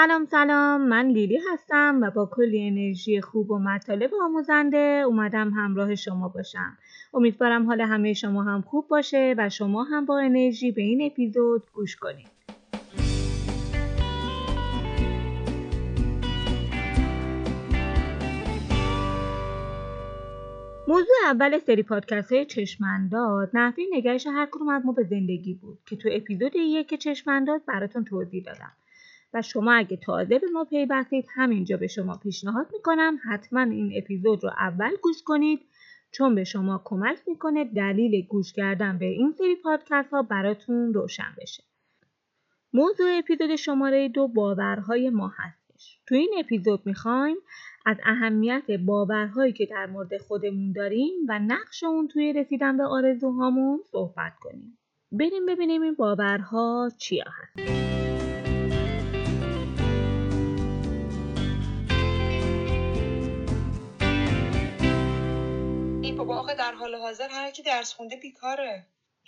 سلام سلام. من لیلی هستم و با کلی انرژی خوب و مطالب آموزنده اومدم همراه شما باشم. امیدوارم حال همه شما هم خوب باشه و شما هم با انرژی به این اپیزود گوش کنید. موضوع اول سری پادکست های چشمنداد نحوه نگرش هر کدوم از ما به زندگی بود که تو اپیزود یک چشمنداد براتون توضیح دادم. و شما اگه تازه به ما پیوستید همینجا به شما پیشنهاد می‌کنم حتما این اپیزود رو اول گوش کنید چون به شما کمک می‌کنه دلیل گوش کردن به این سری پادکست ها براتون روشن بشه. موضوع اپیزود شماره دو باورهای ما هستش. تو این اپیزود می‌خوایم از اهمیت باورهایی که در مورد خودمون داریم و نقش اون توی رسیدن به آرزوهامون صحبت کنیم. بریم ببینیم این باورها چیا هست. بابا آخه در حال حاضر هر کی درس خونده بیکاره.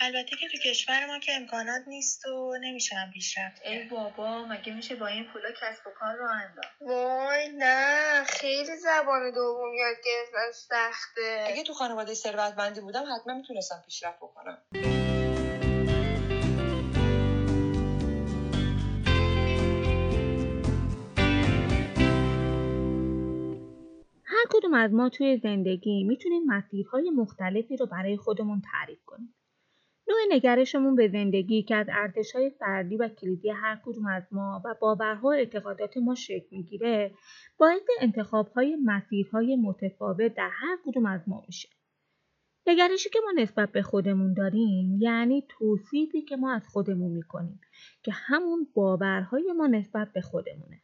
البته که تو کشور ما که امکانات نیست و نمیشم پیشرفت ای بابا مگه میشه با این پولا کسب و کار رو انداخت؟ وای نه خیلی زبان دوم یاد گرفتن سخته. اگه تو خانواده ثروتمندی بودم حتما می‌تونستم پیشرفت بکنم. از ما توی زندگی می‌تونیم مسیرهای مختلفی رو برای خودمون تعریف کنیم. نوع نگرشمون به زندگی که از ارزشهای فردی و کلیدی هر کدوم از ما و باورها و اعتقادات ما شکل می‌گیره باعث انتخابهای مسیرهای متفاوت در هر کدوم از ما میشه. نگرشی که ما نسبت به خودمون داریم یعنی توصیفی که ما از خودمون می‌کنیم که همون باورهای ما نسبت به خودمونه.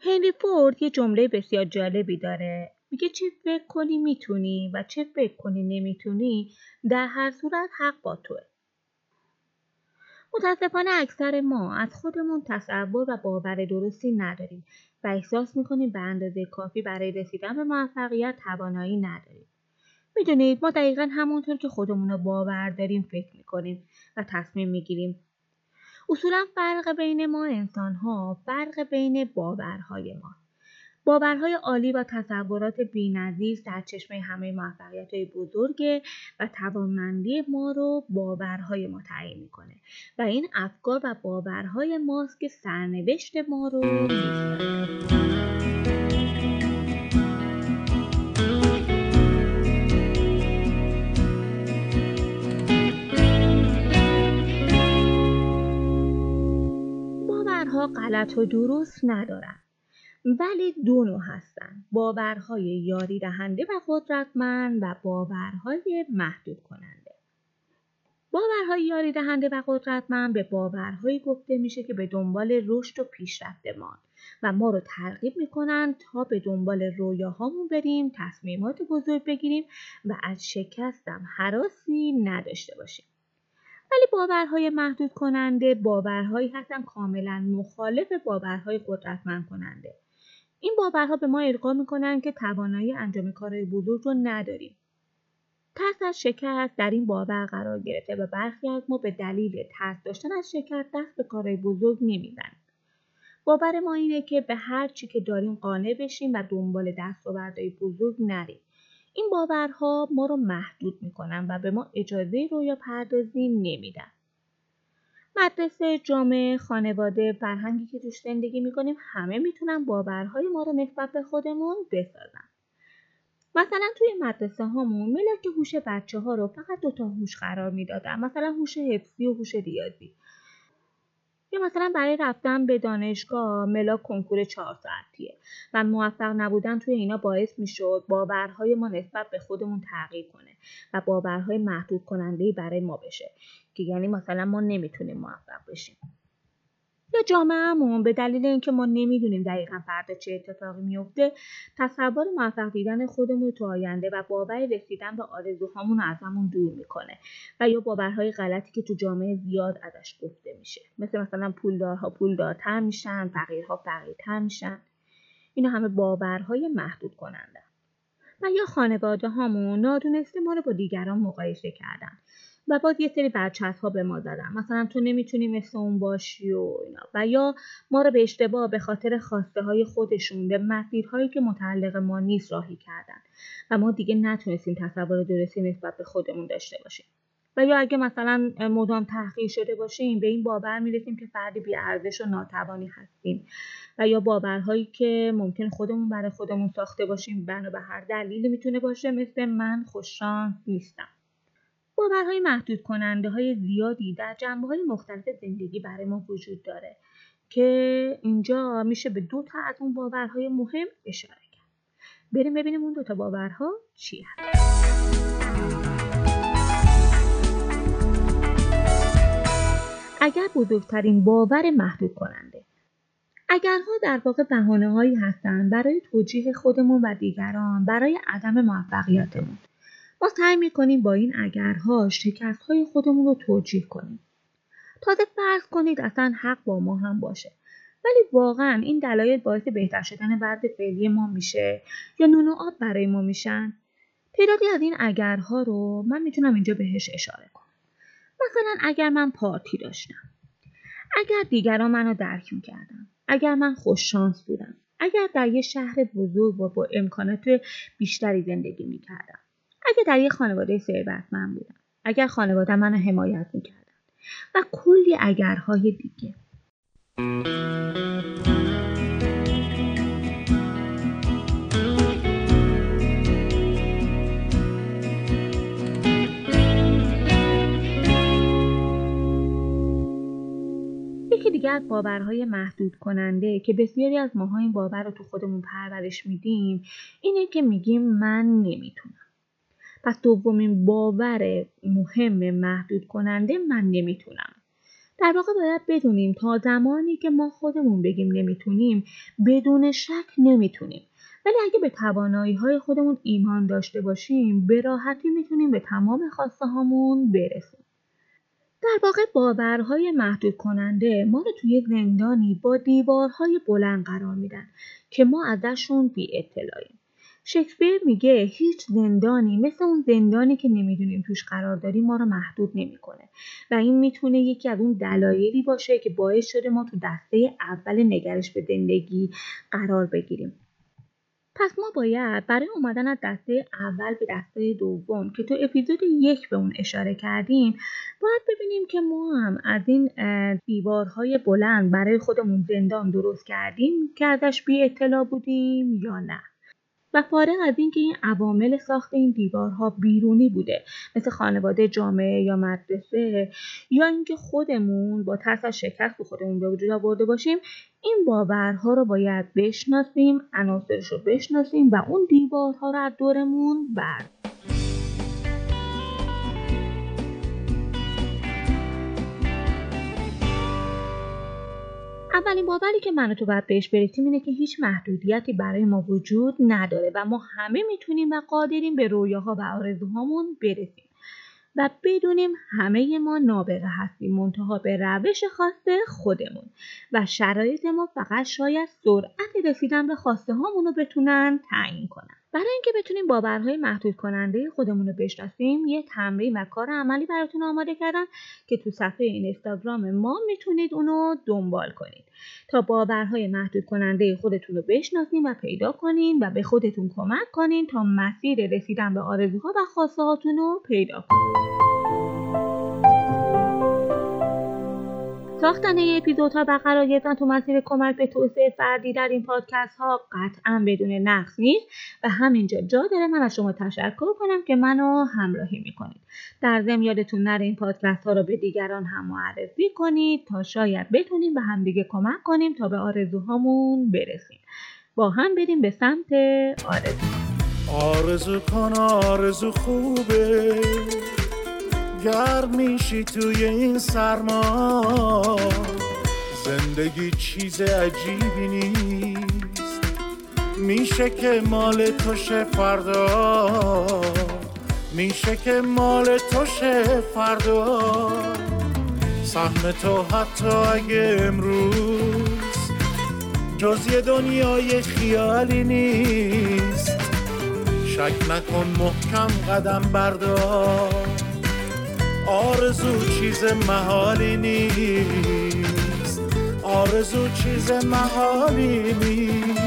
هنری فورد یه جمله بسیار جالبی داره میگه چه فکر کنی می‌تونی و چه فکر کنی نمی‌تونی در هر صورت حق با توه. متاسفانه اکثر ما از خودمون تصور و باور درستی نداریم و احساس می‌کنیم به اندازه کافی برای رسیدن به موفقیت توانایی نداریم. می‌دونید ما دقیقا همونطور که خودمون رو باور داریم فکر می‌کنیم و تصمیم می‌گیریم اصولا فرق بین ما انسان ها فرق بین باورهای ما. باورهای عالی و تصورات بینظیر سرچشمه همه موفقیت های بزرگه و توانمندی ما رو باورهای ما تعیین می‌کنه و این افکار و باورهای ماست که سرنوشت ما رو غلط و درست ندارن ولی دو نوع هستن. باورهای یاری دهنده و قدرتمند و باورهای محدود کننده. باورهای یاری دهنده و قدرتمند به باورهایی گفته میشه که به دنبال رشد و پیشرفت ما و ما رو ترغیب می‌کنن تا به دنبال رویاهامون بریم تصمیمات بزرگ بگیریم و از شکستم حراسی نداشته باشیم. ولی باورهای محدود کننده باورهایی هستن کاملا مخالف باورهای قدرتمند کننده. این باورها به ما القا می‌کنن که توانایی انجام کارهای بزرگ رو نداریم. ترس از شکست در این باور قرار گرفته و برخی از ما به دلیل ترس داشتن از شکست دست به کارهای بزرگ نمی‌زنیم باور ما اینه که به هر چی که داریم قانع بشیم و دنبال دستاوردهای بزرگ نریم. این باورها ما رو محدود می‌کنن و به ما اجازه رویا پردازی نمیدن. مدرسه، جامعه، خانواده، فرهنگی که توش زندگی می‌کنیم همه می‌تونن باورهای ما رو نسبت به خودمون بسازن. مثلا توی مدرسه هامون ملت که هوش بچه ها رو فقط دوتا هوش قرار می‌دادن مثلا هوش حفظی و هوش ریاضی یا مثلا برای رفتن به دانشگاه ملاک کنکور چهار ساعتیه و موفق نبودن توی اینا باعث می‌شد باورهای ما نسبت به خودمون تغییر کنه و باورهای محدود کننده برای ما بشه که یعنی مثلا ما نمی‌تونیم موفق بشیم. یا جامعهمون به دلیل اینکه ما نمی‌دونیم دقیقا فردا چه اتفاقی میفته تصور موفق دیدن خودمون تو آینده و باور رسیدن به آرزوهامون ازمون دور می‌کنه و یا باورهای غلطی که تو جامعه زیاد ازش گفته میشه. مثل مثلا پولدارها پولدارتر میشن فقیرها فقیرتر میشن. اینا همه باورهای محدود کننده. و یا خانواده هامون نادونسته ما رو با دیگران مقایسه کردن. و باز یه سری برچسب ها به ما زدن مثلا تو نمی‌تونی مثل اون باشی و اینا. و یا ما رو به اشتباه به خاطر خواسته های خودشون به مسیرهایی که متعلق ما نیست راهی کردن. و ما دیگه نتونستیم تصور درستی نسبت به خودمون داشته باشیم. و یا اگه مثلا مدام تحقیر شده باشیم به این باور می‌رسیم که فردی بیارزش و ناتوانی هستیم. و یا باورهایی که ممکن خودمون برای خودمون ساخته باشیم بنا به هر دلیلی می‌تونه باشه مثل من خوششانس نیستم. باورهای محدود کننده های زیادی در جنبه های مختلف زندگی برای ما وجود داره که اینجا میشه به دو تا از اون باورهای مهم اشاره کرد. بریم ببینیم اون دو تا باورها چی هست. اگر بزرگترین باور محدود کننده اگرها در واقع بهانه هایی هستند برای توجیه خودمون و دیگران برای عدم موفقیتمون ما سعی می‌کنیم با این اگرها شکست های خودمون رو توجیه کنیم. تازه فرض کنید اصلا حق با ما هم باشه. ولی واقعا این دلایل باعث بهتر شدن وضع فعلی ما میشه یا نون آب برای ما میشن؟ تعدادی از این اگرها رو من می‌تونم اینجا بهش اشاره کنم. مثلا اگر من پارتی داشتم اگر دیگران منو درک می‌کردن اگر من خوششانس بودم اگر در یه شهر بزرگ و با امکانات بیشتری زندگی می‌کردم. اگر در یه خانواده ثروتمند بودم. اگر خانواده منو حمایت می‌کردن. و کلی اگرهای دیگه. یکی دیگر باورهای محدود کننده که بسیاری از ماها این باور رو تو خودمون پرورش میدیم اینه که میگیم من نمی‌تونم. پس دومین باور مهم محدود کننده من نمی‌تونم. در واقع باید بدونیم تا زمانی که ما خودمون بگیم نمی‌تونیم بدون شک نمی‌تونیم. ولی اگه به توانایی های خودمون ایمان داشته باشیم به راحتی می‌تونیم به تمام خواسته هامون برسیم. در واقع باورهای محدود کننده ما رو توی زندانی با دیوارهای بلند قرار میدن که ما ازشون بی اطلاعیم. شکسپیر میگه هیچ زندانی مثل اون زندانی که نمی‌دونیم توش قرار داریم ما رو محدود نمی‌کنه و این می‌تونه یکی از اون دلایلی باشه که باعث شده ما تو دسته اول نگرش به زندگی قرار بگیریم. پس ما باید برای اومدن از دسته اول به دسته دوم که تو اپیزود یک به اون اشاره کردیم باید ببینیم که ما هم از این دیوارهای بلند برای خودمون زندان درست کردیم که ازش بی اطلاع بودیم یا نه و فارغ از اینکه این عوامل ساخت این دیوارها بیرونی بوده مثل خانواده جامعه یا مدرسه یا اینکه خودمون با ترس از شکست خودمون به وجود آورده باشیم این باورها رو باید بشناسیم عناصرش رو بشناسیم و اون دیوارها رو از دورمون برد اولین باوری که من و تو باید بهش برسیم اینه که هیچ محدودیتی برای ما وجود نداره و ما همه می‌تونیم و قادریم به رویاها و آرزوهامون برسیم و بدونیم همه ما نابغه هستیم منتها به روش خواسته خودمون و شرایط ما فقط شاید سرعت رسیدن به خواسته هامون بتونن تعیین کنن. برای اینکه بتونیم باورهای محدود کننده خودمون رو بشناسیم یه تمرین و کار عملی براتون آماده کردم که تو صفحه اینستاگرام ما می‌تونید اونو دنبال کنید. تا باورهای محدود کننده خودتون رو بشناسین و پیدا کنین و به خودتون کمک کنین تا مسیر رسیدن به آرزوها و خواسته رو پیدا کنین. ساختن اپیزودها و قرار گرفتن تو مسیر کمک به توسعه فردی در این پادکست ها قطعا بدون نقص نیست. و همینجا جا داره من از شما تشکر کنم که منو همراهی می‌کنید. در ضمن یادتون نره این پادکست ها رو به دیگران هم معرفی کنید تا شاید بتونیم به همدیگه کمک کنیم تا به آرزوهامون برسیم. با هم بریم به سمت آرزو. آرزو کن آرزو خوبه. گرم میشی توی این سرما زندگی چیز عجیبی نیست. میشه که مال توشه فردا میشه که مال توشه فردا سهم تو حتی اگه امروز جز یه دنیای خیالی نیست. شک نکن محکم قدم بردار. آرزو چیز محالی نیست. آرزو چیز محالی نیست.